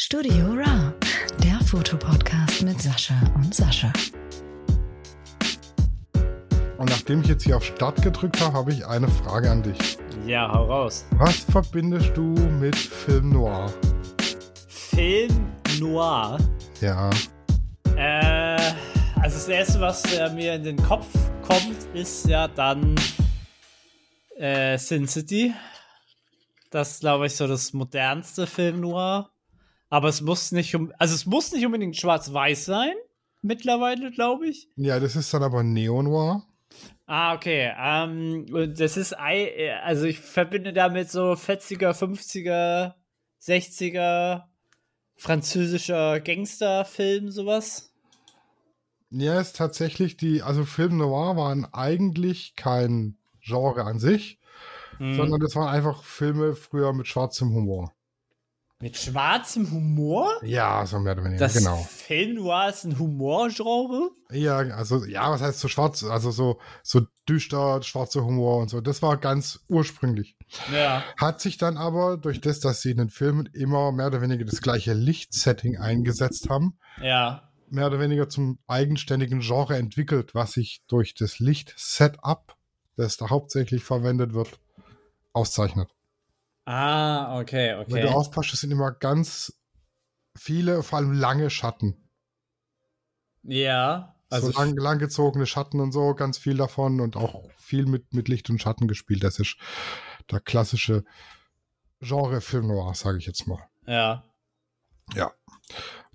Studio Raw, der Fotopodcast mit Sascha und Sascha. Und nachdem ich jetzt hier auf Start gedrückt habe, habe ich eine Frage an dich. Ja, hau raus. Was verbindest du mit Film Noir? Film Noir. Ja. Äh, also das erste, was äh, mir in den Kopf kommt, ist ja dann äh, Sin City. Das ist, glaube ich, so das modernste Film Noir. Aber es muss nicht um, also es muss nicht unbedingt schwarz-weiß sein. Mittlerweile, glaube ich. Ja, das ist dann aber Neo-Noir. Ah, okay. Ähm, das ist, also ich verbinde damit so fetziger 50er, 60er, französischer Gangsterfilm, sowas. Ja, ist tatsächlich die, also Film Noir waren eigentlich kein Genre an sich, Hm. sondern das waren einfach Filme früher mit schwarzem Humor. Mit schwarzem Humor? Ja, so mehr oder weniger, Das genau. Film Noir ist ein Humorgenre? Ja, also, ja, was heißt so schwarz, also so, so düster, schwarzer Humor und so. Das war ganz ursprünglich. Ja. Hat sich dann aber durch das, dass sie in den Filmen immer mehr oder weniger das gleiche Lichtsetting eingesetzt haben, Ja. mehr oder weniger zum eigenständigen Genre entwickelt, was sich durch das Lichtsetup, das da hauptsächlich verwendet wird, auszeichnet. Ah, okay, Wenn du okay. aufpasst, es sind immer ganz viele, vor allem lange Schatten. Ja. Also, so lang, langgezogene Schatten und so, ganz viel davon und auch viel mit, mit Licht und Schatten gespielt. Das ist der klassische Genre-Film Noir, sage ich jetzt mal. ja. Ja.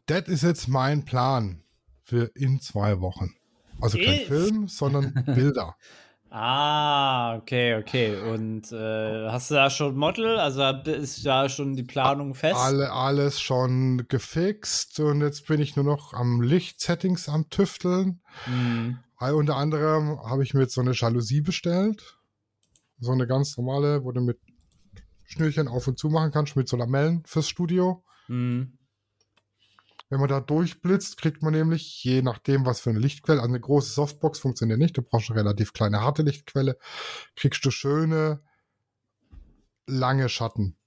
Das ist jetzt mein Plan für in zwei Wochen. Also kein. Film, sondern Bilder. Ah, okay, okay. Und äh, hast du da schon Model? Also ist da schon die Planung fest? Alle, alles schon gefixt und jetzt bin ich nur noch am Lichtsettings am Tüfteln. Hm. Weil Unter anderem habe ich mir jetzt so eine Jalousie bestellt. So eine ganz normale, wo du mit Schnürchen auf und zu machen kannst, mit so Lamellen fürs Studio. Hm. Wenn man da durchblitzt, kriegt man nämlich, je nachdem, was für eine Lichtquelle, also eine große Softbox funktioniert nicht, du brauchst eine relativ kleine harte Lichtquelle, kriegst du schöne, lange Schatten.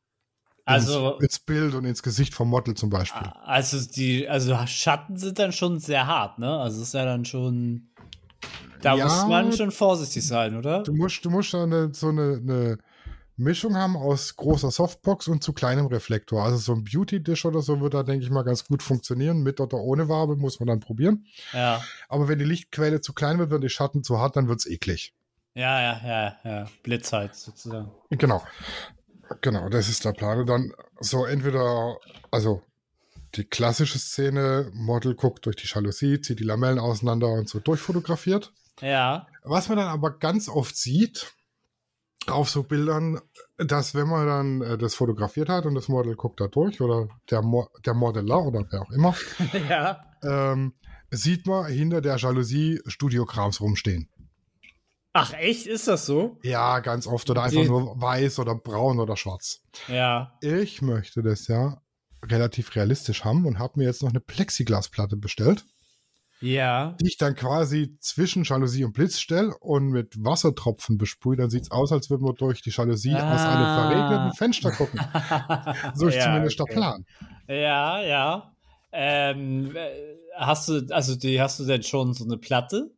Also, ins, ins Bild und ins Gesicht vom Model zum Beispiel. also die, also Schatten sind dann schon sehr hart, ne? Also ist ja dann schon. Da Ja. muss man schon vorsichtig sein, oder? Du musst, du musst da eine, so eine, eine Mischung haben aus großer Softbox und zu kleinem Reflektor. Also so ein Beauty-Dish oder so wird da, denke ich mal, ganz gut funktionieren. Mit oder ohne Wabe muss man dann probieren. Ja. Aber wenn die Lichtquelle zu klein wird und die Schatten zu hart, dann wird es eklig. Ja, ja, ja, ja. Blitz halt sozusagen. Genau. Genau, das ist der Plan. Und dann so entweder, also die klassische Szene, Model guckt durch die Jalousie, zieht die Lamellen auseinander und so durchfotografiert. Ja. Was man dann aber ganz oft sieht auf so Bildern, dass wenn man dann äh, das fotografiert hat und das Model guckt da durch oder der, Mo der Modeller oder wer auch immer, ja. ähm, sieht man hinter der Jalousie Studiokrams rumstehen. Ach, echt? Ist das so? Ja, ganz oft oder einfach Die- nur weiß oder braun oder schwarz. Ja. Ich möchte das ja relativ realistisch haben und habe mir jetzt noch eine Plexiglasplatte bestellt, Ja. die ich dann quasi zwischen Jalousie und Blitz stelle und mit Wassertropfen besprühe. Dann sieht es aus, als würde man durch die Jalousie aus einem Ah. verregneten Fenster gucken. So ist Ja, zumindest okay. der Plan. Ja, ja. Ähm, äh, hast du, also die, hast du denn schon so eine Platte?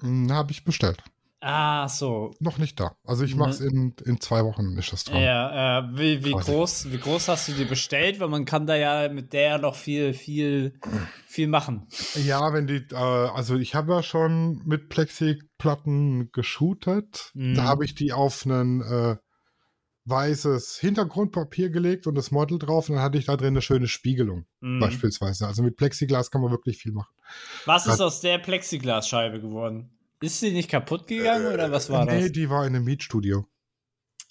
Hm, habe ich bestellt. Ah, so. Noch nicht da. Also ich Ne. mache es in, in zwei Wochen, ist das dran. Ja, äh, wie, wie Quasi. groß, wie groß hast du die bestellt? Weil man kann da ja mit der noch viel, viel, viel machen. Ja, wenn die, äh, also ich habe ja schon mit Plexiplatten geshootet. Mhm. Da habe ich die auf ein äh, weißes Hintergrundpapier gelegt und das Model drauf und dann hatte ich da drin eine schöne Spiegelung Mhm. beispielsweise. Also mit Plexiglas kann man wirklich viel machen. Was ist Grad- aus der Plexiglasscheibe geworden? Ist sie nicht kaputt gegangen oder was war nee, das? die war in einem Mietstudio.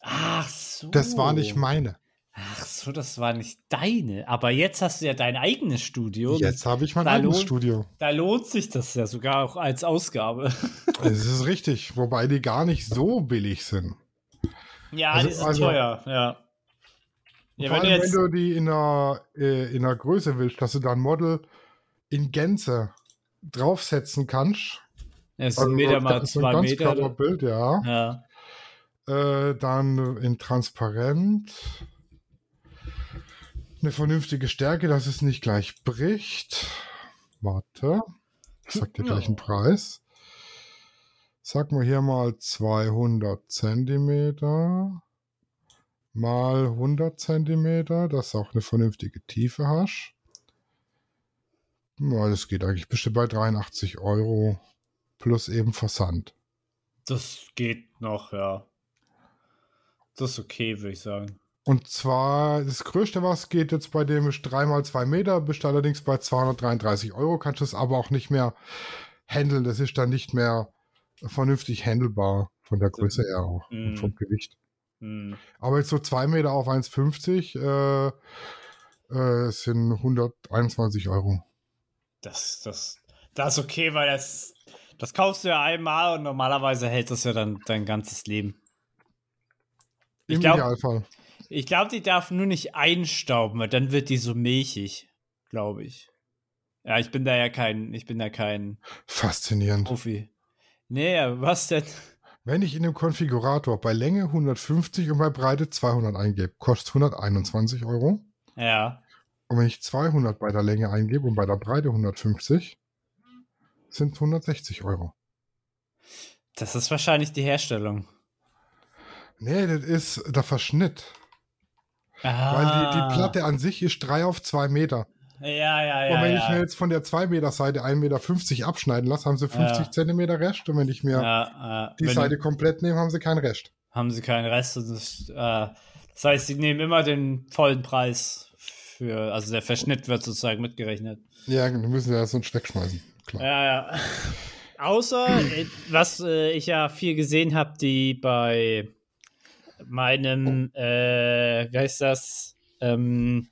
Ach so. Das war nicht meine. Ach so, das war nicht deine. Aber jetzt hast du ja dein eigenes Studio. Jetzt habe ich mein Da eigenes lohnt- Studio. Da lohnt sich das ja sogar auch als Ausgabe. Es ist richtig, wobei die gar nicht so billig sind. Ja, Also- die sind also- teuer, ja. Ja, Vor wenn du jetzt. wenn du die in einer, äh, in einer Größe willst, dass du da ein Model in Gänze draufsetzen kannst. Es ist Also ein Meter mal zwei ein Meter. Ganzkörperbild, ja. Ja. Äh, dann in transparent. eine vernünftige Stärke, dass es nicht gleich bricht. Warte, ich sag dir gleich einen Preis. Sag mal hier mal 200 Zentimeter mal 100 Zentimeter, dass du auch eine vernünftige Tiefe hast. Ja, das geht eigentlich bestimmt bei 83 Euro plus eben Versand. Das geht noch, ja. Das ist okay, würde ich sagen. Und zwar, das Größte, was geht jetzt bei dem ist 3x2 Meter, bist allerdings bei 233 Euro, kannst du es aber auch nicht mehr handeln. Das ist dann nicht mehr vernünftig handelbar von der Größe her auch Mm. und vom Gewicht. Hm. Aber jetzt so 2 Meter auf 1,50 äh, äh, sind 121 Euro. Das, das, das ist okay, weil das, das kaufst du ja einmal und normalerweise hält das ja dann dein ganzes Leben. Ich Im glaub- Idealfall. Ich glaube, die darf nur nicht einstauben, weil dann wird die so milchig, glaube ich. Ja, ich bin da ja kein, ich bin da kein Faszinierend. Profi. Nee, was denn? Wenn ich in dem Konfigurator bei Länge 150 und bei Breite 200 eingebe, kostet es 121 Euro. Ja. Und wenn ich 200 bei der Länge eingebe und bei der Breite 150, sind 160 Euro. Das ist wahrscheinlich die Herstellung. Nee, das ist der Verschnitt. Ah. Weil die, die Platte an sich ist 3 auf 2 Meter. Ja, ja, ja. und wenn ja. ich mir jetzt von der 2 Meter Seite 1,50 Meter abschneiden lasse, haben sie 50 Ja. Zentimeter Rest. Und wenn ich mir ja, ja. die Seite komplett nehme, haben sie keinen Rest. haben sie keinen Rest. Das, äh, das heißt, sie nehmen immer den vollen Preis für, also der Verschnitt wird sozusagen mitgerechnet. Ja, dann müssen sie ja sonst wegschmeißen. Klar. Ja, ja. Außer, äh, was äh, ich ja viel gesehen habe, die bei meinem, äh, wie heißt das, ähm,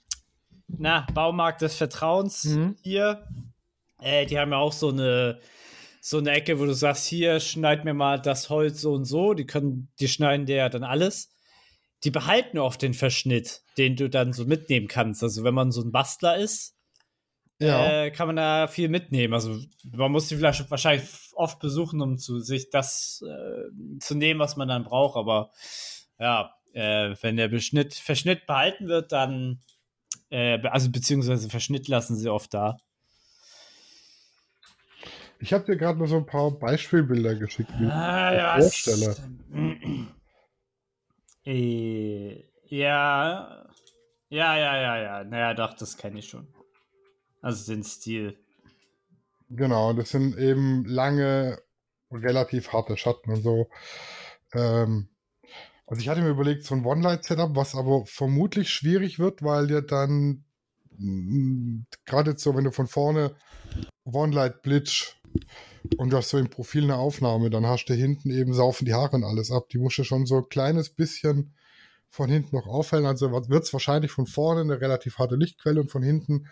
na, Baumarkt des Vertrauens Mhm. hier, äh, die haben ja auch so eine, so eine Ecke, wo du sagst, hier, schneid mir mal das Holz so und so, die können, die schneiden dir ja dann alles. Die behalten oft den Verschnitt, den du dann so mitnehmen kannst. Also wenn man so ein Bastler ist, Ja. äh, kann man da viel mitnehmen. Also man muss die vielleicht wahrscheinlich oft besuchen, um zu sich das äh, zu nehmen, was man dann braucht. Aber ja, äh, wenn der Beschnitt, Verschnitt behalten wird, dann äh, also beziehungsweise Verschnitt lassen sie oft da. Ich habe dir gerade nur so ein paar Beispielbilder geschickt, Ah, vorstelle. Äh, ja, ja, ja, ja, ja. Naja, doch, das kenne ich schon. Also den Stil. Genau, das sind eben lange, relativ harte Schatten und so. Ähm, also ich hatte mir überlegt, so ein One-Light-Setup, was aber vermutlich schwierig wird, weil dir dann mm, gerade so, wenn du von vorne One-Light blitz und du hast so im Profil eine Aufnahme, dann hast du hinten eben saufen die Haare und alles ab. Die musst du schon so ein kleines bisschen von hinten noch aufhellen. Also wird es wahrscheinlich von vorne eine relativ harte Lichtquelle und von hinten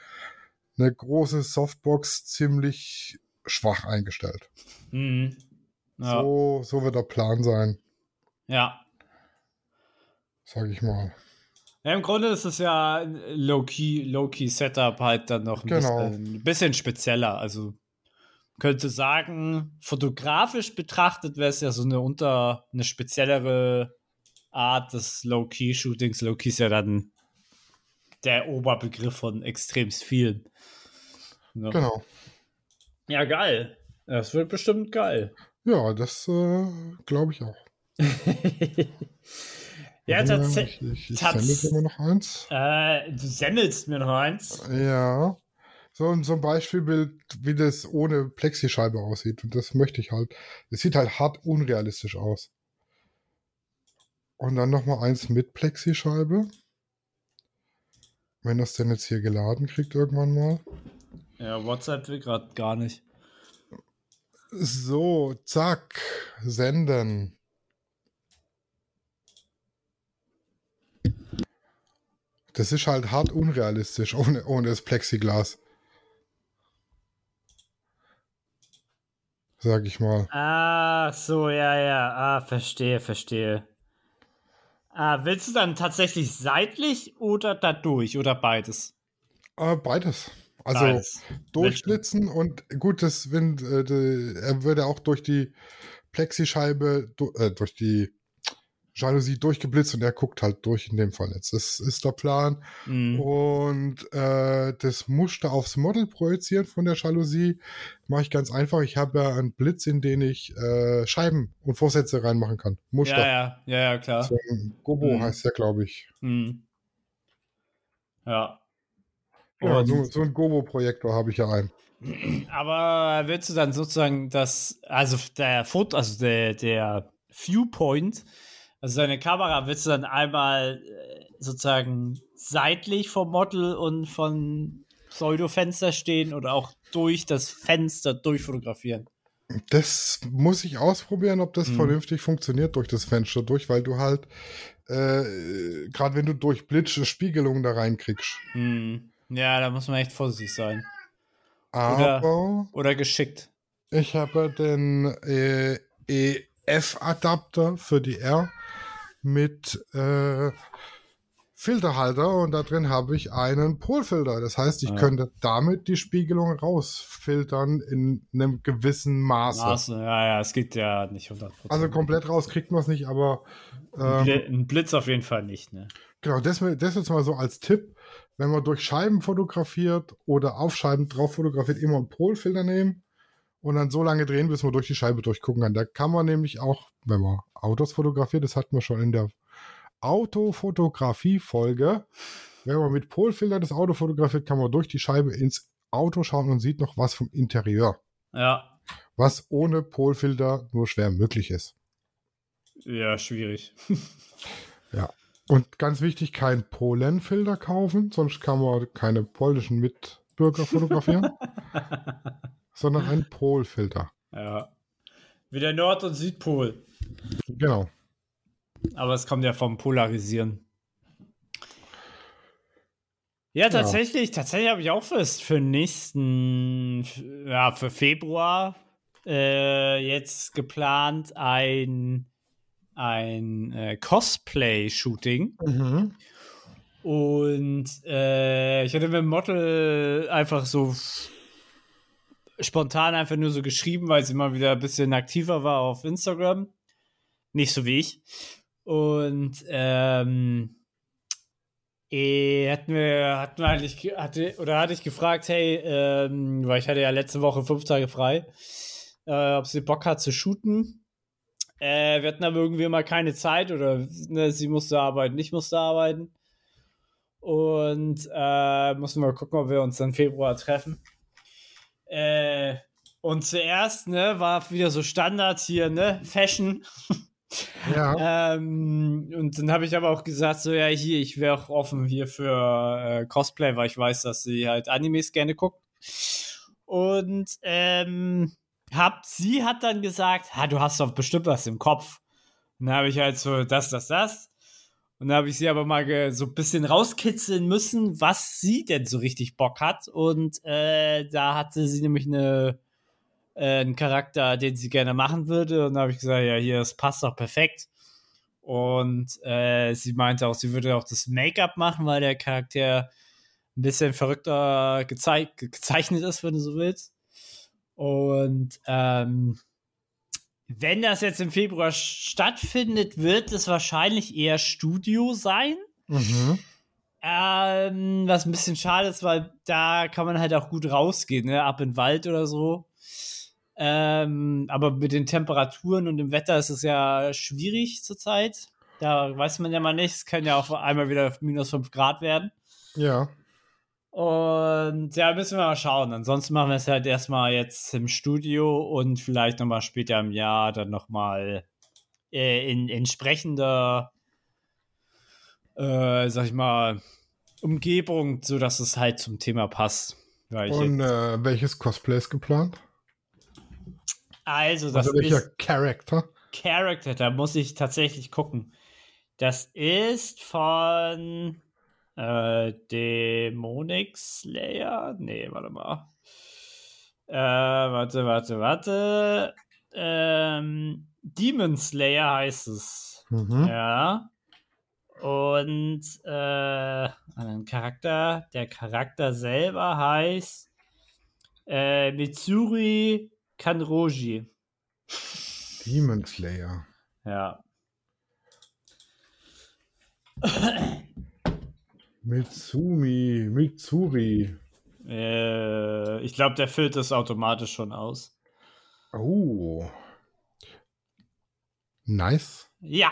eine große Softbox ziemlich schwach eingestellt. Mhm. Ja. So, so wird der Plan sein, ja. sage ich mal. Ja, im Grunde ist es ja ein Low-Key, Low-Key-Setup halt dann noch ein Genau. bisschen, ein bisschen spezieller. Also könnte sagen, fotografisch betrachtet wäre es ja so eine unter eine speziellere Art des Low-Key-Shootings. Low-Key ist ja dann der Oberbegriff von extremst vielen. Ja, Genau. ja geil. Das wird bestimmt geil. Ja, das äh, glaube ich auch. ja, tatsächlich. Ich, ich, ich sende immer noch eins. Äh, du semmelst mir noch eins. Ja. So, so ein Beispielbild, wie das ohne Plexischeibe aussieht. Und das möchte ich halt. Es sieht halt hart unrealistisch aus. Und dann nochmal eins mit Plexischeibe. Wenn das denn jetzt hier geladen kriegt irgendwann mal. Ja, WhatsApp will gerade gar nicht. So, zack, senden. Das ist halt hart unrealistisch ohne, ohne das Plexiglas. Sag ich mal. Ah, so, ja, ja. Ah, verstehe, verstehe. Ah, willst du dann tatsächlich seitlich oder dadurch oder beides? Äh, beides. Also Beides. durchblitzen und gut, das, wenn, äh, de, er würde auch durch die Plexischeibe, du, äh, durch die Jalousie durchgeblitzt und er guckt halt durch in dem Fall jetzt. Das ist der Plan. Mhm. Und äh, das Muster aufs Model projizieren von der Jalousie mache ich ganz einfach. Ich habe ja einen Blitz, in den ich äh, Scheiben und Vorsätze reinmachen kann. Muster. Ja, ja, ja, ja, klar. Gobo Mhm. heißt der, glaube ich. Mhm. Ja. Ja, so, so ein Gobo-Projektor habe ich ja einen. Aber willst du dann sozusagen das, also der Foto, also der, der Viewpoint, also deine Kamera, willst du dann einmal äh, sozusagen seitlich vom Model und von Pseudo-Fenster stehen oder auch durch das Fenster durchfotografieren? Das muss ich ausprobieren, ob das Mhm. vernünftig funktioniert durch das Fenster durch, weil du halt, äh, gerade wenn du durch Blitze Spiegelungen da reinkriegst. Hm. Ja, da muss man echt vorsichtig sein. Aber Oder geschickt. ich habe den äh, EF-Adapter für die R mit äh, Filterhalter und da drin habe ich einen Polfilter. Das heißt, ich Ja. könnte damit die Spiegelung rausfiltern in einem gewissen Maße. Maße, ja, ja, es geht ja nicht 100%. Also komplett raus kriegt man es nicht, aber Ein ähm, Ein Blitz auf jeden Fall nicht, ne? Genau, das, das jetzt mal so als Tipp, wenn man durch Scheiben fotografiert oder auf Scheiben drauf fotografiert, immer einen Polfilter nehmen und dann so lange drehen, bis man durch die Scheibe durchgucken kann. Da kann man nämlich auch, wenn man Autos fotografiert, das hatten wir schon in der Autofotografie-Folge, wenn man mit Polfilter das Auto fotografiert, kann man durch die Scheibe ins Auto schauen und sieht noch was vom Interieur, Ja, was ohne Polfilter nur schwer möglich ist. ja, schwierig. Und ganz wichtig, kein Polenfilter kaufen, sonst kann man keine polnischen Mitbürger fotografieren, sondern einen Polfilter. Ja. Wie der Nord- und Südpol. Genau. Aber es kommt ja vom Polarisieren. Ja, tatsächlich, tatsächlich habe ich auch fürs, für nächsten, ja, für Februar äh, jetzt geplant ein, ein äh, Cosplay-Shooting. Mhm. Und äh, ich hatte mit dem Model einfach so spontan einfach nur so geschrieben, weil sie mal wieder ein bisschen aktiver war auf Instagram. Nicht so wie ich. Und ähm, eh, hatten wir, hatten wir eigentlich, ge- hatte, oder hatte ich gefragt, hey, ähm, weil ich hatte ja letzte Woche fünf Tage frei, äh, ob sie Bock hat zu shooten. Äh, wir hatten aber irgendwie mal keine Zeit oder ne, sie musste arbeiten, ich musste arbeiten. Und äh, mussten wir gucken, ob wir uns dann Februar treffen. Äh, und zuerst, ne, war wieder so Standard hier, ne, Fashion. Ja. Ähm, und dann habe ich aber auch gesagt, so, ja, hier, ich wäre auch offen hier für äh, Cosplay, weil ich weiß, dass sie halt Animes gerne guckt. Und ähm, hab, sie hat dann gesagt, ha, du hast doch bestimmt was im Kopf. Und dann habe ich halt so das, das, das. Und dann habe ich sie aber mal so ein bisschen rauskitzeln müssen, was sie denn so richtig Bock hat. Und äh, da hatte sie nämlich eine, äh, einen Charakter, den sie gerne machen würde. Und da habe ich gesagt, ja, hier, das passt doch perfekt. Und äh, sie meinte auch, sie würde auch das Make-up machen, weil der Charakter ein bisschen verrückter gezei gezeichnet ist, wenn du so willst. Und ähm, wenn das jetzt im Februar stattfindet, wird es wahrscheinlich eher Studio sein. Mhm. Ähm, was ein bisschen schade ist, weil da kann man halt auch gut rausgehen, ne? Ab in den Wald oder so. Ähm, aber mit den Temperaturen und dem Wetter ist es ja schwierig zurzeit. Da weiß man ja mal nicht. Es kann ja auch einmal wieder minus 5 Grad werden. Ja. Und ja, müssen wir mal schauen. Ansonsten machen wir es halt erstmal jetzt im Studio und vielleicht nochmal später im Jahr dann nochmal äh, in entsprechender, äh, sag ich mal, Umgebung, sodass es halt zum Thema passt. Und äh, welches Cosplay ist geplant? also, das Also welcher ist Charakter? Character, da muss ich tatsächlich gucken. Das ist von äh, Demonic Slayer. Nee, warte mal. Äh, warte, warte, warte. Ähm, Demon Slayer heißt es. Mhm. Ja. Und äh, ein Charakter, der Charakter selber heißt äh, Mitsuri Kanroji. Demon Slayer. Ja. Mitsumi, Mitsuri. Äh, ich glaube, der füllt das automatisch schon aus. Oh. Nice. Ja.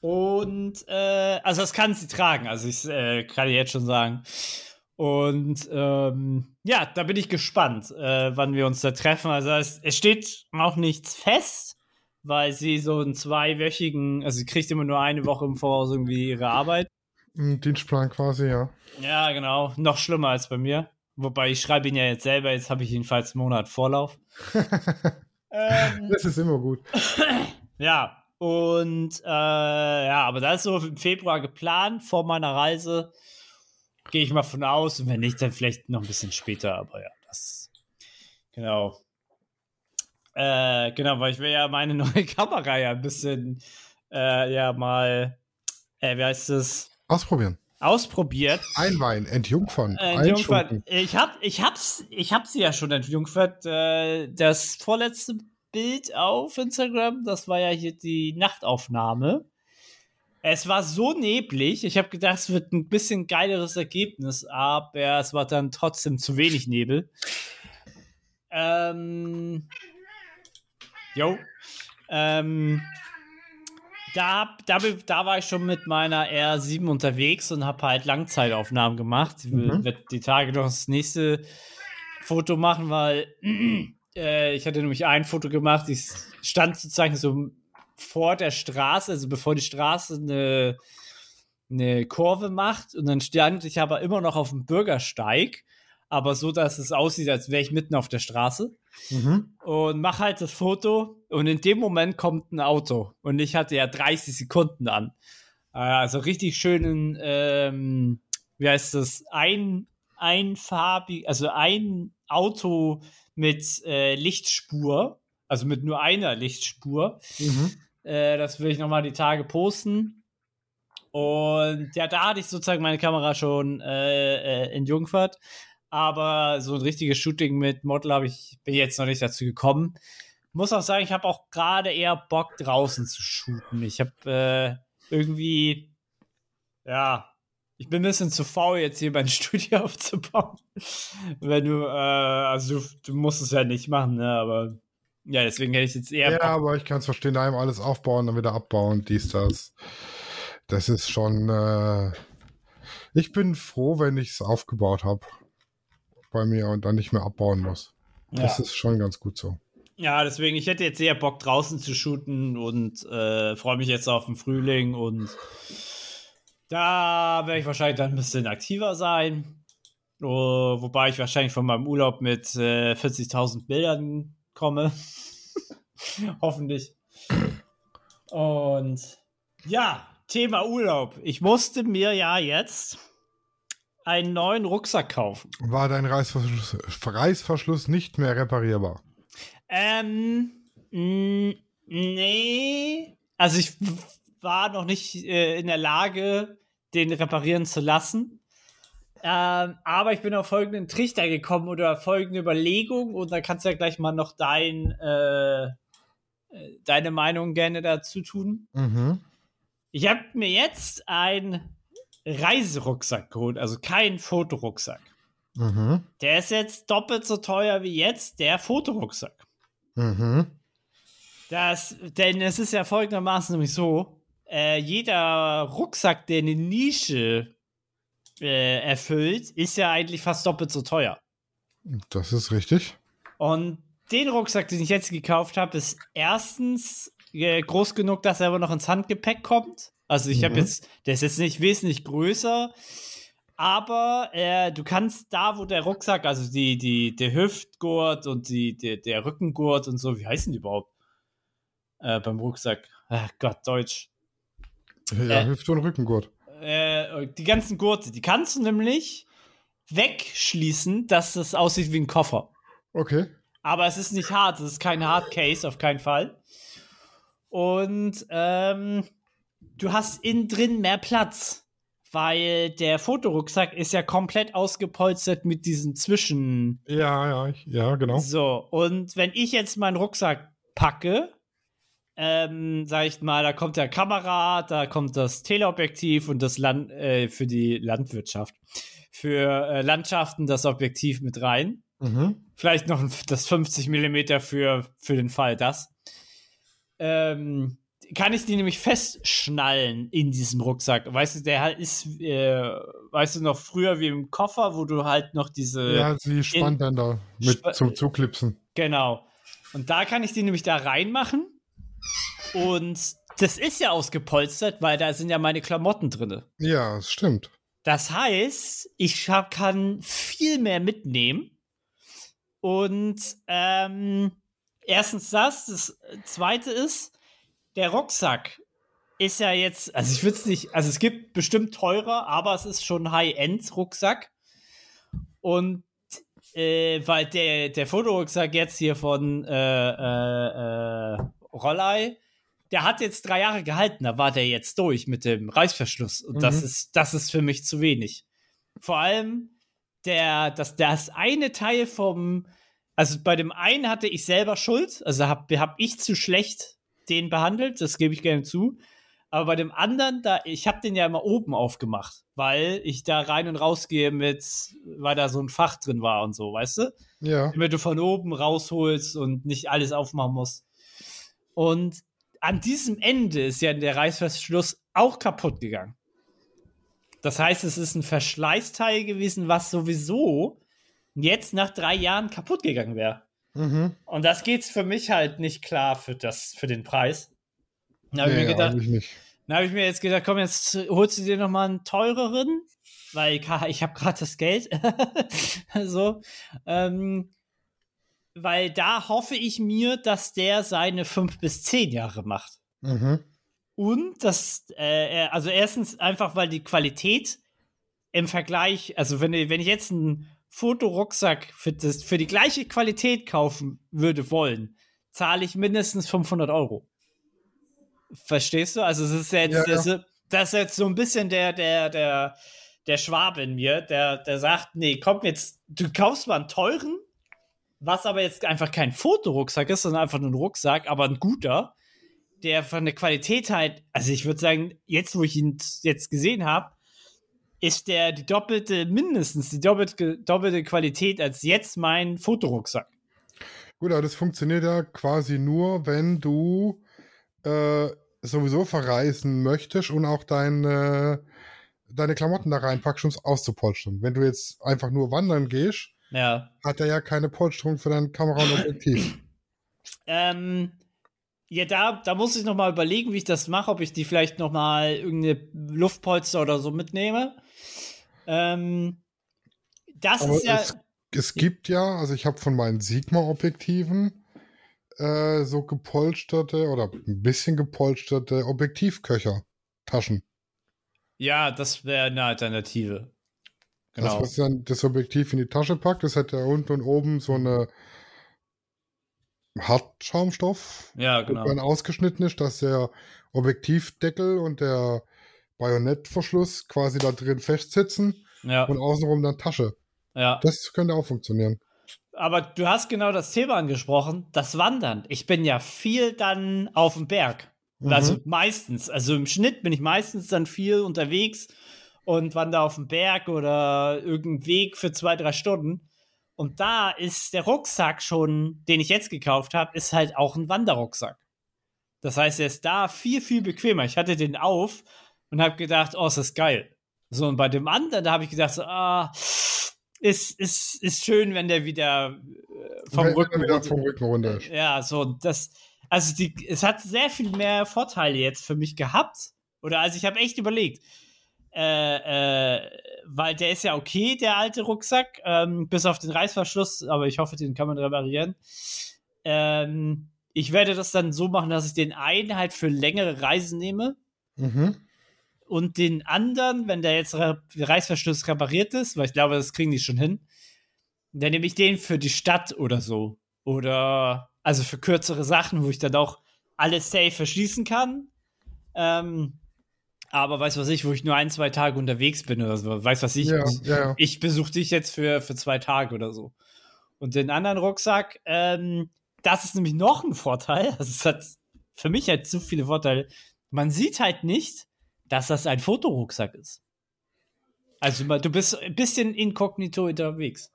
Und äh, also das kann sie tragen. Also ich äh, kann jetzt schon sagen. Und ähm, ja, da bin ich gespannt, äh, wann wir uns da treffen. Also es, es steht auch nichts fest, weil sie so einen zweiwöchigen, also sie kriegt immer nur eine Woche im Voraus irgendwie ihre Arbeit. Ein Dienstplan quasi, ja. Ja, genau. Noch schlimmer als bei mir. Wobei ich schreibe ihn ja jetzt selber, jetzt habe ich jedenfalls einen Monat Vorlauf. ähm, Das ist immer gut. ja, und äh, ja, aber das ist so im Februar geplant vor meiner Reise. Gehe ich mal von aus. Und wenn nicht, dann vielleicht noch ein bisschen später. Aber ja, das. Genau. Äh, genau, weil ich will ja meine neue Kamera ja ein bisschen äh, ja mal, äh, wie heißt es, Ausprobieren. ausprobiert. Einweihen, entjungfern, Äh, Entjungfert. einschunken. Ich hab, ich hab's, ich hab sie ja schon entjungfert. Äh, das vorletzte Bild auf Instagram, das war ja hier die Nachtaufnahme. Es war so neblig, ich habe gedacht, es wird ein bisschen geileres Ergebnis, aber es war dann trotzdem zu wenig Nebel. Ähm. Jo. Ähm. Da, da, da war ich schon mit meiner R7 unterwegs und habe halt Langzeitaufnahmen gemacht. Ich Mhm. werde die Tage noch das nächste Foto machen, weil äh, ich hatte nämlich ein Foto gemacht. Ich stand sozusagen so vor der Straße, also bevor die Straße eine, eine Kurve macht. Und dann stand ich aber immer noch auf dem Bürgersteig, aber so, dass es aussieht, als wäre ich mitten auf der Straße Mhm. und mach halt das Foto und in dem Moment kommt ein Auto und ich hatte ja 30 Sekunden an. Äh, Also richtig schönen, ähm, wie heißt das, ein, einfarbig, also ein Auto mit äh, Lichtspur, also mit nur einer Lichtspur. Mhm. Äh, das will ich nochmal die Tage posten. Und ja, da hatte ich sozusagen meine Kamera schon äh, äh, in Jungfurt. Aber so ein richtiges Shooting mit Model habe ich bin jetzt noch nicht dazu gekommen. Muss auch sagen, ich habe auch gerade eher Bock draußen zu shooten. Ich habe äh, irgendwie ja, ich bin ein bisschen zu faul jetzt hier mein Studio aufzubauen. Wenn du äh, also du, du musst es ja nicht machen, ne, aber ja, deswegen hätte ich jetzt eher Ja, Bock aber ich kann es verstehen, daheim alles aufbauen, dann wieder abbauen, dies, das. Das ist schon. Äh, ich bin froh, wenn ich es aufgebaut habe bei mir und dann nicht mehr abbauen muss. Das ja. ist schon ganz gut so. Ja, deswegen, ich hätte jetzt eher Bock draußen zu shooten und äh, freue mich jetzt auf den Frühling und da werde ich wahrscheinlich dann ein bisschen aktiver sein. Oh, wobei ich wahrscheinlich von meinem Urlaub mit äh, 40.000 Bildern komme. Hoffentlich. Und ja, Thema Urlaub. Ich musste mir ja jetzt einen neuen Rucksack kaufen. War dein Reißverschluss, Reißverschluss nicht mehr reparierbar? Ähm, nee. Also ich war noch nicht äh, in der Lage, den reparieren zu lassen. Ähm, aber ich bin auf folgenden Trichter gekommen oder folgende Überlegung und da kannst du ja gleich mal noch dein, äh, äh, deine Meinung gerne dazu tun. Mhm. Ich habe mir jetzt einen Reiserucksack geholt, also keinen Fotorucksack. Mhm. Der ist jetzt doppelt so teuer wie jetzt der Fotorucksack. Mhm. Das, denn es ist ja folgendermaßen nämlich so, äh, jeder Rucksack, der eine Nische äh, erfüllt, ist ja eigentlich fast doppelt so teuer. Das ist richtig. Und den Rucksack, den ich jetzt gekauft habe, ist erstens äh, groß genug, dass er aber noch ins Handgepäck kommt. Also ich habe Mhm. jetzt, der ist jetzt nicht wesentlich größer, aber äh, du kannst da, wo der Rucksack, also die, die, der Hüftgurt und die, der, der Rückengurt und so, wie heißen die überhaupt? Äh, beim Rucksack. Ach Gott, Deutsch. Ja, Äh. Hüfte und Rückengurt. Äh, die ganzen Gurte, die kannst du nämlich wegschließen, dass es aussieht wie ein Koffer. Okay. Aber es ist nicht hart, es ist kein Hardcase, auf keinen Fall. Und ähm, du hast innen drin mehr Platz, weil der Fotorucksack ist ja komplett ausgepolstert mit diesen Zwischen. Ja, ja, ja, genau. So, und wenn ich jetzt meinen Rucksack packe, ähm, sag ich mal, da kommt der Kamera, da kommt das Teleobjektiv und das Land äh, für die Landwirtschaft. Für äh, Landschaften das Objektiv mit rein. Mhm. Vielleicht noch das 50 mm für, für den Fall das. Ähm, kann ich die nämlich festschnallen in diesem Rucksack. Weißt du, der halt ist, äh, weißt du noch, früher wie im Koffer, wo du halt noch diese. Ja, die Spannbänder mit Spa- zum Zuklipsen. Genau. Und da kann ich die nämlich da reinmachen. Und das ist ja ausgepolstert, weil da sind ja meine Klamotten drin. Ja, das stimmt. Das heißt, ich hab, kann viel mehr mitnehmen. Und ähm, erstens das. Das zweite ist, der Rucksack ist ja jetzt, also ich würde es nicht, also es gibt bestimmt teurer, aber es ist schon High-End-Rucksack. Und äh, weil der, der Fotorucksack jetzt hier von äh, äh, äh, Rollei, der hat jetzt drei Jahre gehalten, da war der jetzt durch mit dem Reißverschluss. Und das Mhm. ist, das ist für mich zu wenig. Vor allem der, das, das eine Teil vom, also bei dem einen hatte ich selber Schuld, also habe hab ich zu schlecht den behandelt, das gebe ich gerne zu. Aber bei dem anderen, da, ich habe den ja immer oben aufgemacht, weil ich da rein und raus gehe mit, weil da so ein Fach drin war und so, weißt du? Ja. damit du von oben rausholst und nicht alles aufmachen musst. Und an diesem Ende ist ja der Reißverschluss auch kaputt gegangen. Das heißt, es ist ein Verschleißteil gewesen, was sowieso jetzt nach drei Jahren kaputt gegangen wäre. Mhm. Und das geht's für mich halt nicht klar für, das, für den Preis. Dann habe ich Nee, mir gedacht, dann habe ich mir jetzt gedacht, komm, jetzt holst du dir noch mal einen teureren, weil ich, ich habe gerade das Geld. so. Ähm, weil da hoffe ich mir, dass der seine fünf bis zehn Jahre macht. Mhm. Und das, äh, also erstens einfach, weil die Qualität im Vergleich, also wenn, wenn ich jetzt einen Fotorucksack für, das, für die gleiche Qualität kaufen würde wollen, zahle ich mindestens 500 Euro. Verstehst du? Also es ist jetzt, Ja. Das, ist- das ist jetzt so ein bisschen der, der, der, der Schwabe in mir, der, der sagt, nee, komm jetzt, du kaufst mal einen teuren, was aber jetzt einfach kein Fotorucksack ist, sondern einfach nur ein Rucksack, aber ein guter, der von der Qualität halt, also ich würde sagen, jetzt, wo ich ihn jetzt gesehen habe, ist der die doppelte, mindestens die doppelte, doppelte Qualität als jetzt mein Fotorucksack. Gut, aber das funktioniert ja quasi nur, wenn du äh, sowieso verreisen möchtest und auch deine, deine Klamotten da reinpackst, um es auszupolstern. Wenn du jetzt einfach nur wandern gehst, Ja. hat er ja keine Polsterung für deine Kamera und Objektiv. Ähm, ja, da, da muss ich noch mal überlegen, wie ich das mache, ob ich die vielleicht noch mal irgendeine Luftpolster oder so mitnehme. Ähm, das Aber ist ja. es, es gibt ja, also ich habe von meinen Sigma-Objektiven äh, so gepolsterte oder ein bisschen gepolsterte Objektivköcher, Taschen. Ja, das wäre eine Alternative. Das, Genau. was dann das Objektiv in die Tasche packt, das hat ja unten und oben so eine Hartschaumstoff, Ja, genau. dann ausgeschnitten ist, dass der Objektivdeckel und der Bajonettverschluss quasi da drin festsitzen Ja, und außenrum dann Tasche. ja. Das könnte auch funktionieren. Aber du hast genau das Thema angesprochen, das Wandern. Ich bin ja viel dann auf dem Berg. Mhm. Also meistens. Also im Schnitt bin ich meistens dann viel unterwegs und wandere auf dem Berg oder irgendeinen Weg für zwei, drei Stunden. Und da ist der Rucksack schon, den ich jetzt gekauft habe, ist halt auch ein Wanderrucksack. Das heißt, er ist da viel, viel bequemer. Ich hatte den auf und habe gedacht, oh, ist das geil. So, und bei dem anderen, da habe ich gedacht, so, ah, ist, ist, ist schön, wenn der wieder äh, vom Wenn- Rücken er wieder vom Rücken runter ist. ja, so, das, also die, es hat sehr viel mehr Vorteile jetzt für mich gehabt. Oder also ich habe echt überlegt, äh, äh, weil der ist ja okay, der alte Rucksack, ähm, bis auf den Reißverschluss, aber ich hoffe, den kann man reparieren. Ähm, ich werde das dann so machen, dass ich den einen halt für längere Reisen nehme Mhm. Und den anderen, wenn der jetzt re Reißverschluss repariert ist, weil ich glaube, das kriegen die schon hin, dann nehme ich den für die Stadt oder so. Oder also für kürzere Sachen, wo ich dann auch alles safe verschließen kann. Ähm, aber weiß was ich, wo ich nur ein, zwei Tage unterwegs bin oder so. Weiß was ich. Ja, ja, ja. Ich besuche dich jetzt für, für zwei Tage oder so. Und den anderen Rucksack, ähm, das ist nämlich noch ein Vorteil. Also es hat für mich halt zu viele Vorteile. Man sieht halt nicht, dass das ein Fotorucksack ist. Also du bist ein bisschen inkognito unterwegs.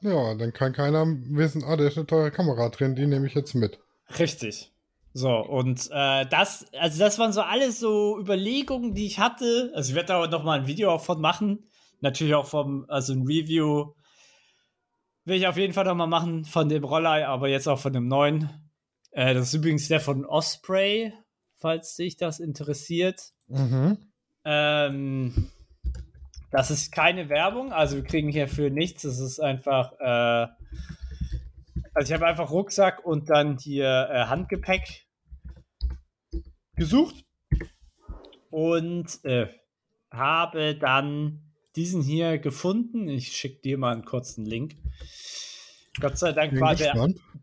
Ja, dann kann keiner wissen, ah, da ist eine teure Kamera drin, die nehme ich jetzt mit. Richtig. So, und äh, das, also das waren so alles so Überlegungen, die ich hatte. Also ich werde da noch mal ein Video auch von machen. Natürlich auch vom, also ein Review will ich auf jeden Fall noch mal machen von dem Roller, aber jetzt auch von dem neuen. Äh, das ist übrigens der von Osprey, falls dich das interessiert. Mhm. Ähm, das ist keine Werbung, also wir kriegen hierfür nichts. Das ist einfach, äh, also ich habe einfach Rucksack und dann hier äh, Handgepäck gesucht und äh, habe dann diesen hier gefunden. Ich schicke dir mal einen kurzen Link. Gott sei Dank war der,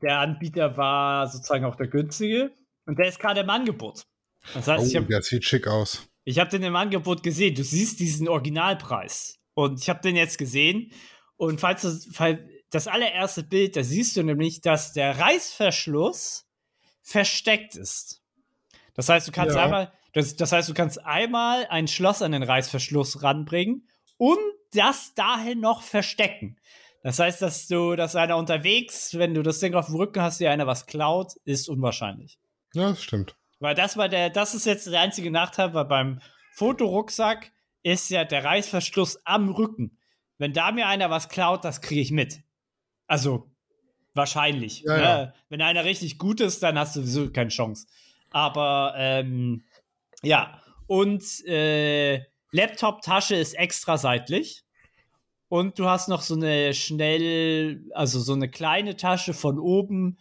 der Anbieter war sozusagen auch der günstige und der ist gerade im Angebot. Das heißt, ich Oh, habe der sieht schick aus. ich habe den im Angebot gesehen. Du siehst diesen Originalpreis. Und ich habe den jetzt gesehen. Und falls du, falls das allererste Bild, da siehst du nämlich, dass der Reißverschluss versteckt ist. Das heißt, du kannst Ja. einmal, das, das heißt, du kannst einmal ein Schloss an den Reißverschluss ranbringen und das dahin noch verstecken. Das heißt, dass du, dass einer unterwegs, wenn du das Ding auf dem Rücken hast, dir einer was klaut, ist unwahrscheinlich. Ja, das stimmt. Weil das war der, das ist jetzt der einzige Nachteil, weil beim Fotorucksack ist ja der Reißverschluss am Rücken. Wenn da mir einer was klaut, das kriege ich mit. Also wahrscheinlich. Ja, ne? ja. Wenn einer richtig gut ist, dann hast du sowieso keine Chance. Aber ähm, ja, und äh, Laptop-Tasche ist extra seitlich. Und du hast noch so eine schnell, also so eine kleine Tasche von oben,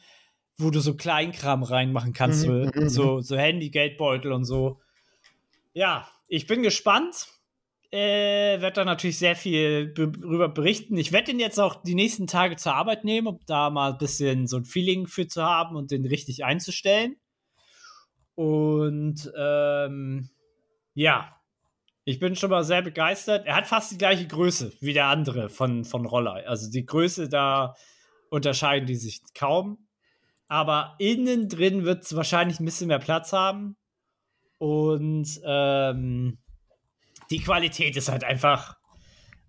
wo du so Kleinkram reinmachen kannst, Mhm, so, mhm, so, so Handy, Geldbeutel und so. Ja, ich bin gespannt. Äh, werde da natürlich sehr viel be drüber berichten. Ich werde den jetzt auch die nächsten Tage zur Arbeit nehmen, um da mal ein bisschen so ein Feeling für zu haben und den richtig einzustellen. Und ähm, ja, ich bin schon mal sehr begeistert. Er hat fast die gleiche Größe wie der andere von, von Roller. Also die Größe, da unterscheiden die sich kaum. Aber innen drin wird es wahrscheinlich ein bisschen mehr Platz haben. Und ähm, die Qualität ist halt einfach,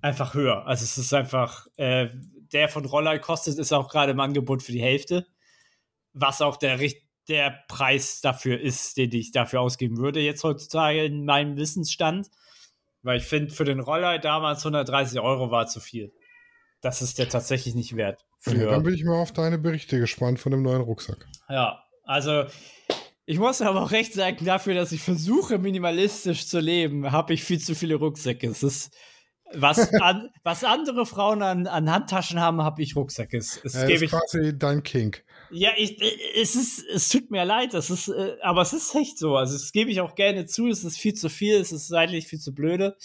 einfach höher. Also es ist einfach, äh, der von Roller kostet, ist auch gerade im Angebot für die Hälfte. Was auch der, der Preis dafür ist, den ich dafür ausgeben würde, jetzt heutzutage in meinem Wissensstand. Weil ich finde, für den Roller damals 130 Euro war zu viel. Das ist der tatsächlich nicht wert. Ja, dann bin ich mal auf deine Berichte gespannt von dem neuen Rucksack. ja, also ich muss aber auch recht sagen, dafür, dass ich versuche, minimalistisch zu leben, habe ich viel zu viele Rucksäcke. Es ist, was, an, was andere Frauen an, an Handtaschen haben, habe ich Rucksäcke. Es, es Er gebe ist quasi dein Kink. ja, ich, es ist, es tut mir leid, das ist, äh, aber es ist echt so. Also, das gebe ich auch gerne zu. Es ist viel zu viel, es ist seitlich viel zu blöde.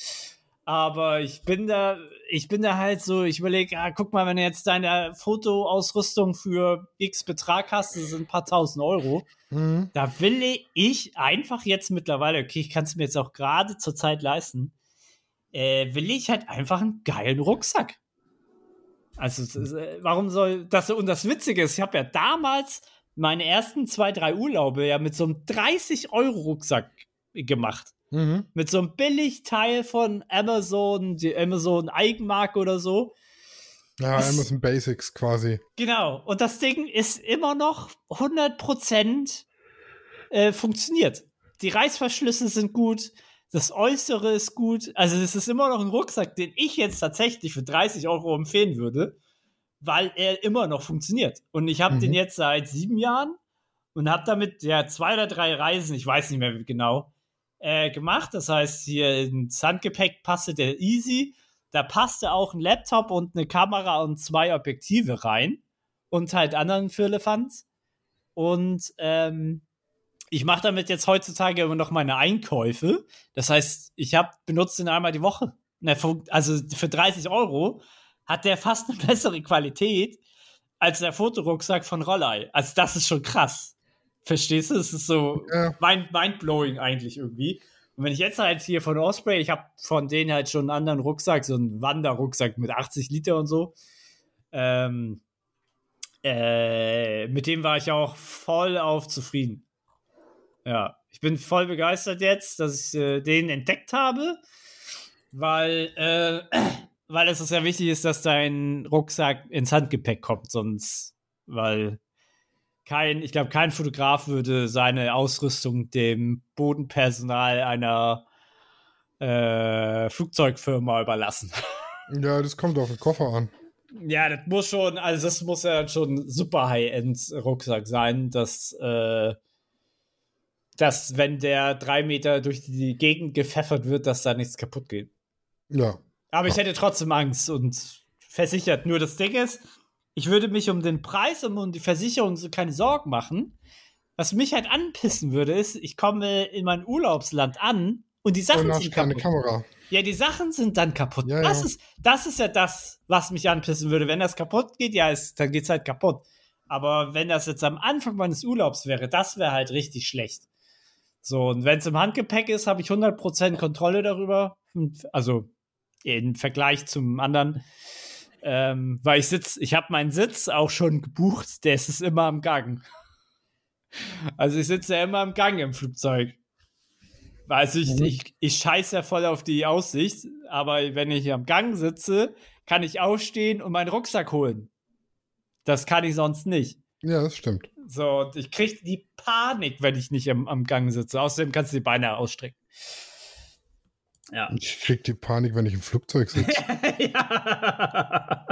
Aber ich bin da, ich bin da halt so, ich überlege, ah, guck mal, wenn du jetzt deine Fotoausrüstung für X Betrag hast, das sind ein paar tausend Euro. Mhm. Da will ich einfach jetzt mittlerweile, okay, ich kann es mir jetzt auch gerade zur Zeit leisten, äh, will ich halt einfach einen geilen Rucksack. Also, ist, äh, warum soll das? Und das Witzige ist, ich habe ja damals meine ersten zwei, drei Urlaube ja mit so einem 30-Euro-Rucksack gemacht. Mhm. Mit so einem Billigteil von Amazon, die Amazon Eigenmarke oder so. Ja, Was? Amazon Basics quasi. Genau. Und das Ding ist immer noch 100% äh, funktioniert. Die Reißverschlüsse sind gut. Das Äußere ist gut. Also, es ist immer noch ein Rucksack, den ich jetzt tatsächlich für 30 Euro empfehlen würde, weil er immer noch funktioniert. Und ich habe Mhm. den jetzt seit sieben Jahren und habe damit ja zwei oder drei Reisen, ich weiß nicht mehr genau, äh, gemacht. Das heißt, hier ins Handgepäck passte der easy. Da passte auch ein Laptop und eine Kamera und zwei Objektive rein und halt anderen Firlefanz. Und ähm, ich mache damit jetzt heutzutage immer noch meine Einkäufe. Das heißt, ich hab, benutze den einmal die Woche. Also für 30 Euro hat der fast eine bessere Qualität als der Fotorucksack von Rollei. Also das ist schon krass. Verstehst du? Es ist so Ja. mind, mindblowing eigentlich irgendwie. Und wenn ich jetzt halt hier von Osprey, ich habe von denen halt schon einen anderen Rucksack, so einen Wanderrucksack mit 80 Liter und so. Ähm, äh, mit dem war ich auch voll auf zufrieden. ja. Ich bin voll begeistert jetzt, dass ich äh, den entdeckt habe, weil, äh, weil es ja wichtig ist, dass dein Rucksack ins Handgepäck kommt, sonst, weil kein, ich glaube, kein Fotograf würde seine Ausrüstung dem Bodenpersonal einer äh, Flugzeugfirma überlassen. Ja, das kommt auf den Koffer an. Ja, das muss schon, also das muss ja schon super High-End-Rucksack sein, dass, äh, dass, wenn der drei Meter durch die Gegend gepfeffert wird, dass da nichts kaputt geht. Ja. Aber ich hätte trotzdem Angst und versichert. Nur das Ding ist, ich würde mich um den Preis und um die Versicherung so keine Sorgen machen. Was mich halt anpissen würde, ist, ich komme in mein Urlaubsland an und die Sachen Und sind kaputt. Kamera. Ja, die Sachen sind dann kaputt. Ja, das, ja. Ist, das ist ja das, was mich anpissen würde. Wenn das kaputt geht, ja, ist, dann geht's halt kaputt. Aber wenn das jetzt am Anfang meines Urlaubs wäre, das wäre halt richtig schlecht. So, und wenn es im Handgepäck ist, habe ich 100% Kontrolle darüber. Und- Also im Vergleich zum anderen. Ähm, weil ich sitz, ich habe meinen Sitz auch schon gebucht, der ist immer am Gang. Also ich sitze ja immer am Gang im Flugzeug. Also ich, Mhm. ich, ich scheiße ja voll auf die Aussicht, aber wenn ich am Gang sitze, kann ich aufstehen und meinen Rucksack holen. Das kann ich sonst nicht. Ja, das stimmt. So, und ich kriege die Panik, wenn ich nicht am, am Gang sitze. Außerdem kannst du die Beine ausstrecken. Ja. Ich krieg die Panik, wenn ich im Flugzeug sitze. ja.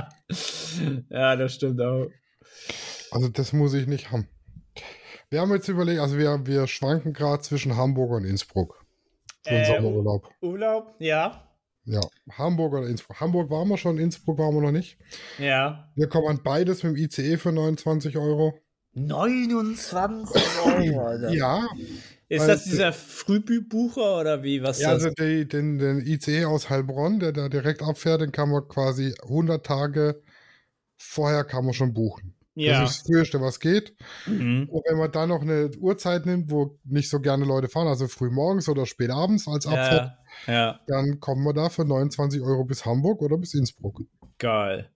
ja, das stimmt auch. Also das muss ich nicht haben. Wir haben jetzt überlegt, also wir, wir schwanken gerade zwischen Hamburg und Innsbruck. Für den Äh, Sommerurlaub. Urlaub? Ja. Ja, Hamburg oder Innsbruck. Hamburg waren wir schon, Innsbruck waren wir noch nicht. Ja. Wir kommen an beides mit dem ICE für 29 Euro. 29 Euro, Alter. Ja, Ist das dieser Frühbucher oder wie? Was ja also die, den, den ICE aus Heilbronn, der da direkt abfährt, den kann man quasi 100 Tage vorher kann man schon buchen. Ja. Das ist das Früheste, was geht. Mhm. Und wenn man dann noch eine Uhrzeit nimmt, wo nicht so gerne Leute fahren, also früh morgens oder spät abends als Abfahrt, Ja, ja, dann kommen wir da für 29 Euro bis Hamburg oder bis Innsbruck. geil.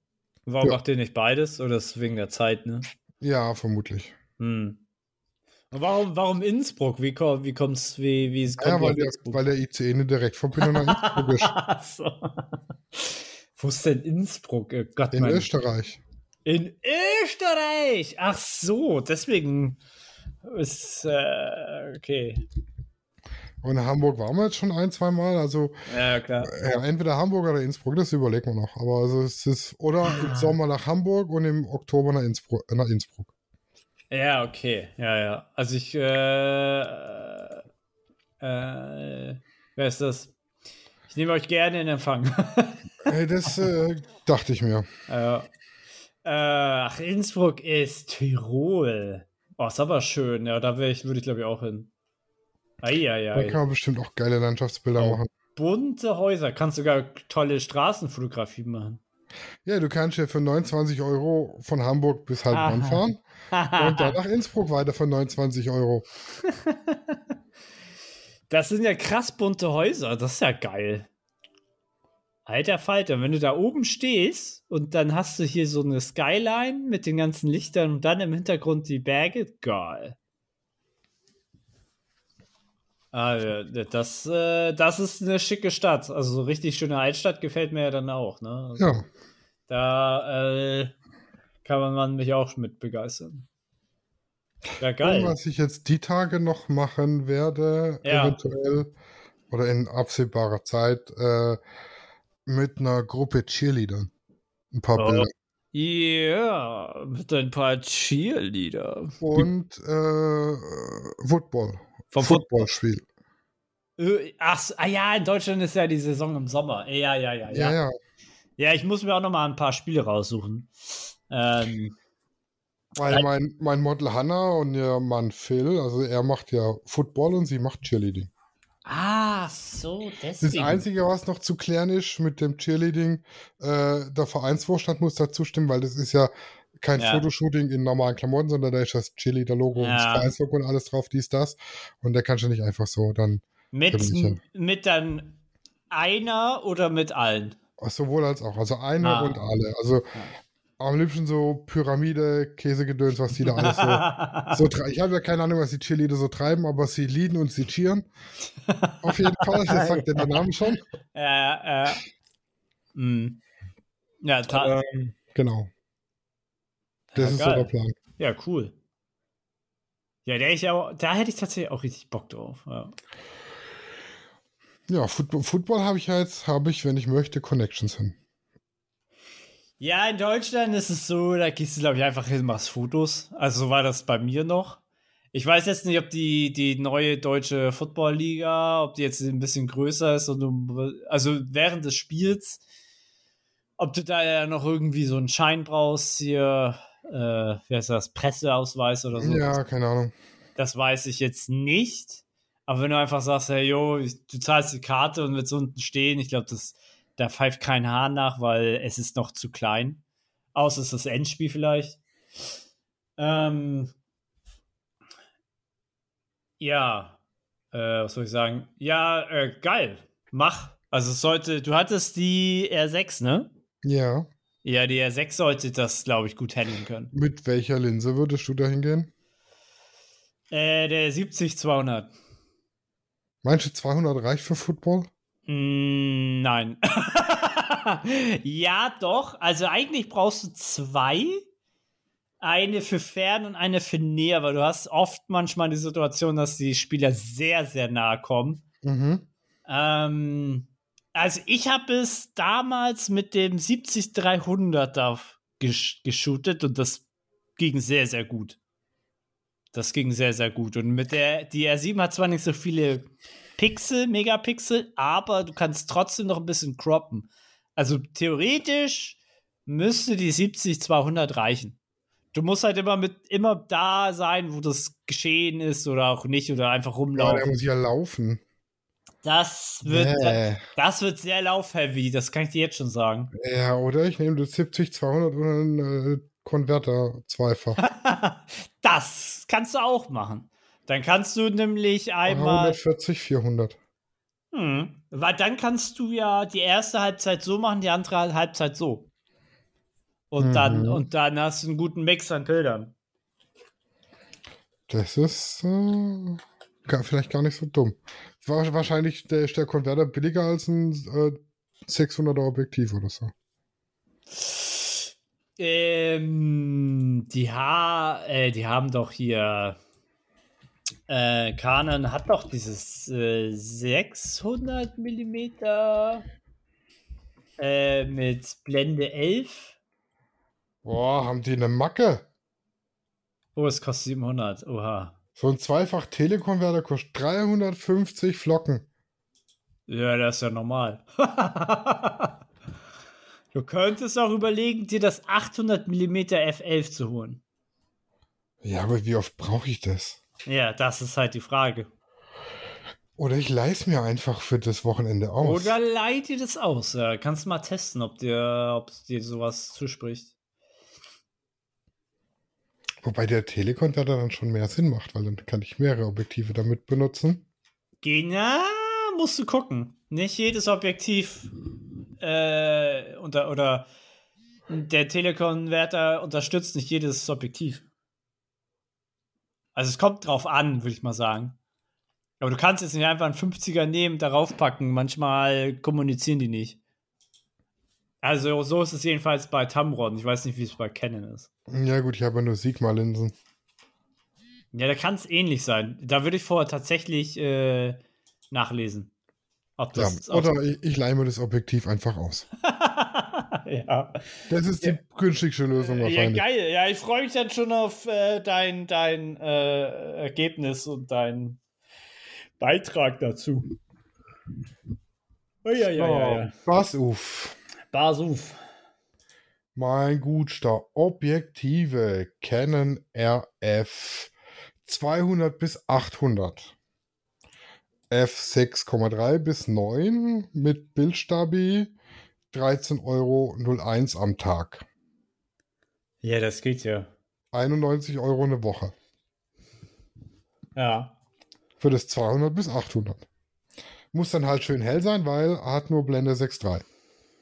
Warum Ja. macht ihr nicht beides? Oder ist es wegen der Zeit, ne? Ja, vermutlich. Hm. Warum, warum Innsbruck? Wie, ko- wie kommt's, wie, wie kommt Ja, weil der, weil der ICE eine Direktverbindung nach Innsbruck ist. So. Wo ist denn Innsbruck? Oh Gott, In mein- Österreich. In Österreich! Ach so, deswegen ist, äh, okay. Und in Hamburg waren wir jetzt schon ein, zwei Mal. Also Ja, klar. ja, entweder Hamburg oder Innsbruck, das überlegen wir noch. Aber also es ist, oder Ah. im Sommer nach Hamburg und im Oktober nach Innsbruck. Äh, nach Innsbruck. Ja, okay. Ja, ja. Also ich, äh, äh, wer ist das? Ich nehme euch gerne in Empfang. Ey, das äh, dachte ich mir. ja. äh, ach, Innsbruck ist Tirol. Oh, ist aber schön. Ja, da ich, würde ich glaube ich auch hin. Da Eieiei. kann man bestimmt auch geile Landschaftsbilder Oh. machen. Bunte Häuser. Kannst sogar tolle Straßenfotografie machen. Ja, du kannst ja für 29 Euro von Hamburg bis Heilbronn fahren und dann nach Innsbruck weiter für 29 Euro. Das sind ja krass bunte Häuser. Das ist ja geil. Alter Falter, wenn du da oben stehst und dann hast du hier so eine Skyline mit den ganzen Lichtern und dann im Hintergrund die Berge, geil. Ah, ja, das, äh, das ist eine schicke Stadt. Also so richtig schöne Altstadt gefällt mir ja dann auch. Ne? Also Ja, Da äh, kann man, mich auch mit begeistern. Ja, und geil. was ich jetzt die Tage noch machen werde, Ja. eventuell oder in absehbarer Zeit, äh, mit einer Gruppe Cheerleadern. Ein paar Oh. Bilder. Ja, mit ein paar Cheerleader. Und äh, Football. Vom Football. Footballspiel. Ach, ah ja, in Deutschland ist ja die Saison im Sommer. Ja, ja, ja, ja. Ja, Ja, ich muss mir auch noch mal ein paar Spiele raussuchen. Ähm, Weil mein, mein Model Hannah und ihr Mann Phil, also er macht ja Football und sie macht Cheerleading. ah, so, Das deswegen. Einzige, was noch zu klären ist mit dem Cheerleading, äh, der Vereinsvorstand muss dazu stimmen, weil das ist ja kein Ja. Fotoshooting in normalen Klamotten, sondern da ist das Cheerleader-Logo und das Ja. Vereinslogo und alles drauf, dies, das. Und der kannst du nicht einfach so dann, mit, da mit dann einer oder mit allen? sowohl als auch, also eine Ah. und alle. Also am liebsten so Pyramide, Käsegedöns, was die da alles so, so treiben. Ich habe ja keine Ahnung, was die Cheerleader so treiben, aber sie lieben und sie cheeren. Auf jeden Fall, das sagt ja der Name schon. Ja, äh, mm. ja, ta- Ähm, genau. Das Ja, ist so geil. der Plan. ja, cool. Ja, auch, da hätte ich tatsächlich auch richtig Bock drauf. Ja. Ja, Football, Football habe ich ja jetzt, habe ich, wenn ich möchte, Connections hin. Ja, in Deutschland ist es so, da gehst du, glaube ich, einfach hin, machst Fotos. Also so war das bei mir noch. Ich weiß jetzt nicht, ob die, die neue deutsche Football-Liga, ob die jetzt ein bisschen größer ist und du, also während des Spiels, ob du da ja noch irgendwie so einen Schein brauchst, hier, äh, wie heißt das, Presseausweis oder so. Ja, keine Ahnung. Das weiß ich jetzt nicht. Aber wenn du einfach sagst, hey, yo, du zahlst die Karte und willst unten stehen, ich glaube, das, da pfeift kein Hahn nach, weil es ist noch zu klein. Außer es ist das Endspiel vielleicht. Ähm, ja, äh, was soll ich sagen? Ja, äh, geil. Mach. Also es sollte, du hattest die R6, ne? Ja. Ja, die R6 sollte das, glaube ich, gut handeln können. Mit welcher Linse würdest du da hingehen? Äh, der 70-200. Meinst du 200 reicht für Football? Mm, Nein. ja, doch. Also eigentlich brauchst du zwei. Eine für fern und eine für näher, weil du hast oft manchmal die Situation, dass die Spieler sehr, sehr nahe kommen. Mhm. Ähm, also ich habe es damals mit dem 70-300er gesh geshootet und das ging sehr, sehr gut. Das ging sehr, sehr gut. Und mit der, die R7 hat zwar nicht so viele Pixel, Megapixel, aber du kannst trotzdem noch ein bisschen croppen. Also theoretisch müsste die 70-200 reichen. Du musst halt immer mit immer da sein, wo das geschehen ist oder auch nicht oder einfach Ja, rumlaufen. der muss ja laufen. Das wird, Nee. das wird sehr laufheavy, das kann ich dir jetzt schon sagen. Ja, oder ich nehme das 70, 200 und einen äh, Konverter zweifach. das kannst du auch machen. Dann kannst du nämlich einmal. 140, 400. Hm, weil dann kannst du ja die erste Halbzeit so machen, die andere Halbzeit so. Und dann, Mhm. und dann hast du einen guten Mix an Bildern. Das ist äh, gar, vielleicht gar nicht so dumm. War, wahrscheinlich der, ist der Konverter billiger als ein äh, 600er Objektiv oder so. Ähm, die, ha äh, die haben doch hier. Äh, Canon hat doch dieses äh, 600 Millimeter äh, mit Blende 11. Boah, haben die eine Macke? Oh, es kostet 700. Oha. So ein zweifach Telekonverter kostet 350 Flocken. Ja, das ist ja normal. du könntest auch überlegen, dir das 800 mm f11 zu holen. Ja, aber wie oft brauche ich das? Ja, das ist halt die Frage. Oder ich leih's mir einfach für das Wochenende aus. Oder leih dir das aus. Ja, kannst mal testen, ob dir, ob dir sowas zuspricht. Wobei der Telekonverter dann schon mehr Sinn macht, weil dann kann ich mehrere Objektive damit benutzen. Ja, musst du gucken. Nicht jedes Objektiv äh, unter, oder der Telekonverter unterstützt nicht jedes Objektiv. Also es kommt drauf an, würde ich mal sagen. Aber du kannst jetzt nicht einfach einen 50er nehmen, darauf packen. Manchmal kommunizieren die nicht. Also so ist es jedenfalls bei Tamron. Ich weiß nicht, wie es bei Canon ist. Ja gut, ich habe ja nur Sigma-Linsen. Ja, da kann es ähnlich sein. Da würde ich vorher tatsächlich äh, nachlesen. Ob Ja, das oder ich, ich leihe mir das Objektiv einfach aus. ja. Das ist die Ja. günstigste Lösung ja, geil. Ja, ich freue mich dann schon auf äh, dein, dein äh, Ergebnis und dein Beitrag dazu. Oh, ja, ja, ja, ja. Pass auf. Basuf. Mein Gutster. Objektive Canon RF 200 bis 800. F6,3 bis 9 mit Bildstabi 13,01 Euro am Tag. Ja, das geht ja. 91 Euro eine Woche. Ja. Für das 200 bis 800. Muss dann halt schön hell sein, weil er hat nur Blende 6,3.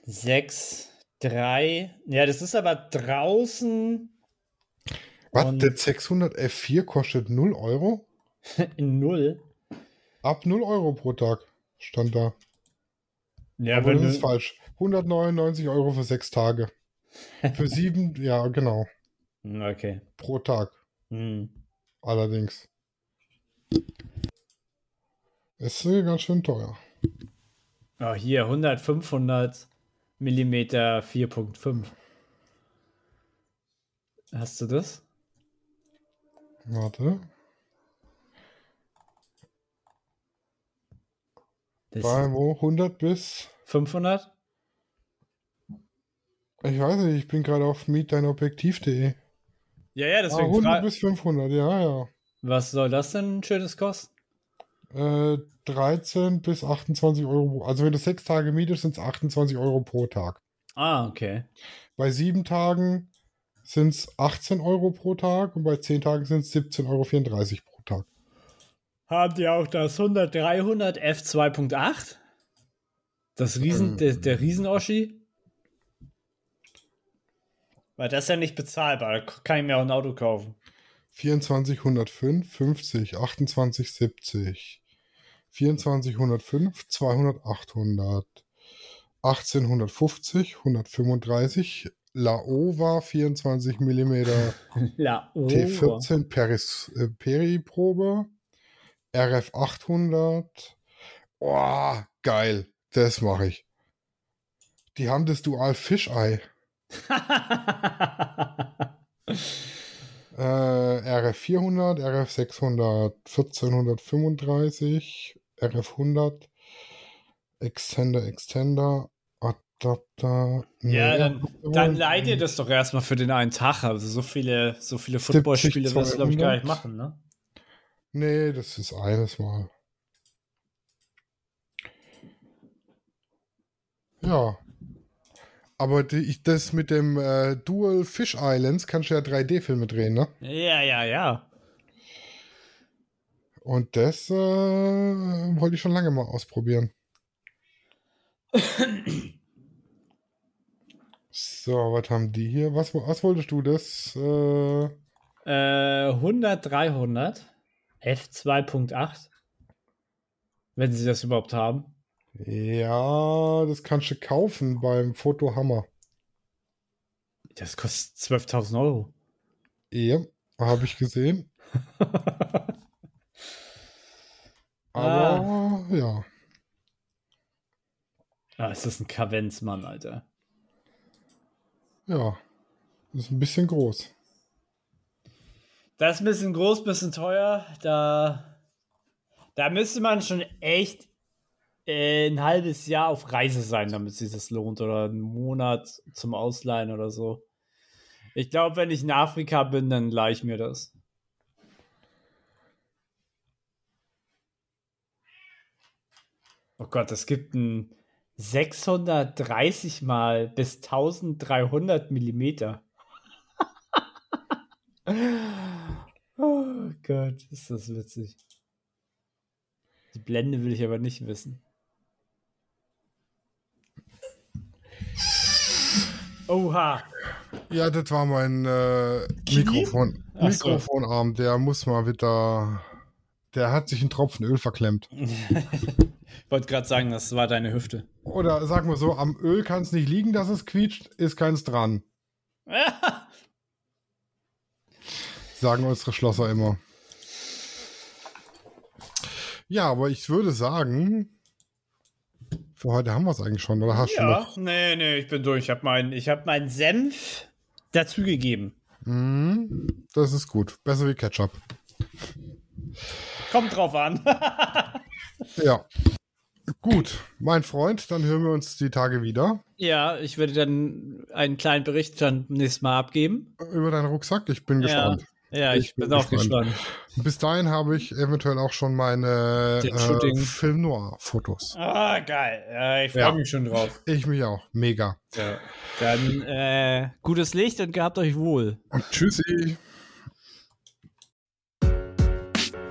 6, drei. Ja, das ist aber draußen Was? Der 600 F4 kostet 0 Euro? in Null. Ab 0 Euro pro Tag stand da. Ja, Aber das ist falsch. 199 Euro für sechs Tage. Für sieben, ja, genau. Hm, Okay. Pro Tag. Hm. Allerdings. Ist ganz schön teuer. Oh, hier 100, 500 Millimeter 4.5. Hast du das? Warte. das Bei wo? 100 bis. 500? Ich weiß nicht, ich bin gerade auf mietdeinobjektiv.de. Ja, ja, Ah, deswegen. 100 fra- bis 500, ja, ja. Was soll das denn schönes kosten? Äh, 13 bis 28 Euro. Also wenn du sechs Tage mietest, sind es 28 Euro pro Tag. Ah, okay. Bei sieben Tagen sind es 18 Euro pro Tag und bei zehn Tagen sind es 17,34 Euro pro Tag. Haben die auch das 100, 300 F2.8? Das Riesen, Ähm. der, der Riesen-Oschi? Weil das ist ja nicht bezahlbar. Da kann ich mir auch ein Auto kaufen. 2405, 50, 2870, 2405, 200, 800, 1850, 135, Laowa 24 mm La T14 Peris, äh, Peri-Probe, RF 800. Oh, geil, das mache ich. Die haben das Dual Fischei. Äh, RF 400, RF 600, 1435, RF 100, Extender, Extender, Adapter. Ja, dann, dann leih dir das doch erstmal für den einen Tag. Also so viele, so viele Footballspiele wirst du, glaube ich, gar nicht 200. machen, ne? Nee, das ist eines Mal. Ja. Aber die, das mit dem äh, Dual Fish Islands kannst du ja 3D-Filme drehen, ne? Ja, ja, ja. Und das äh, wollte ich schon lange mal ausprobieren. so, was haben die hier? Was, was wolltest du? Das, Äh, 100, 300 F2.8. Wenn sie das überhaupt haben. Ja, das kannst du kaufen beim Fotohammer. Das kostet 12.000 Euro. Ja, habe ich gesehen. Aber ja. Ah, ist das ein Kavenzmann, Alter. Ja. Ist ein bisschen groß. Das ist ein bisschen groß, bisschen teuer. Da, da müsste man schon echt ein halbes Jahr auf Reise sein, damit sich das lohnt. Oder einen Monat zum Ausleihen oder so. Ich glaube, wenn ich in Afrika bin, dann leih ich mir das. Oh Gott, es gibt ein 630 mal bis 1300 Millimeter. oh Gott, ist das witzig. Die Blende will ich aber nicht wissen. Oha. Ja, das war mein äh? Mikrofon. So. Mikrofonarm. Der muss mal wieder. Der hat sich einen Tropfen Öl verklemmt. Ich wollte gerade sagen, das war deine Hüfte. Oder sagen wir so, am Öl kann es nicht liegen, dass es quietscht, ist keins dran. Sagen unsere Schlosser immer. Ja, aber ich würde sagen, für heute haben wir es eigentlich schon, oder hast du ja, noch? nee, nee, ich bin durch. Ich habe meinen hab meinen Senf dazugegeben. Mhm, das ist gut. Besser wie Ketchup. Kommt drauf an. Ja. Gut, mein Freund, dann hören wir uns die Tage wieder. ja, ich werde dann einen kleinen Bericht dann nächstes Mal abgeben. Über deinen Rucksack. Ich bin gespannt. Ja, ich, Ich bin bin, auch gespannt. gespannt. Bis dahin habe ich eventuell auch schon meine äh. Film Noir-Fotos. Ah, geil. Ja, ich freue Ja. mich schon drauf. Ich mich auch. Mega. Ja. Dann äh, gutes Licht und gehabt euch wohl. Und tschüssi.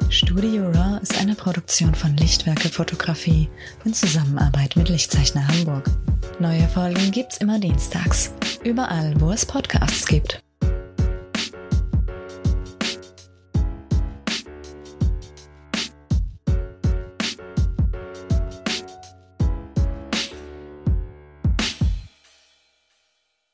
Studio Raw ist eine Produktion von Lichtwerke Fotografie in Zusammenarbeit mit Lichtzeichner Hamburg. Neue Folgen gibt's immer dienstags. Überall, wo es Podcasts gibt.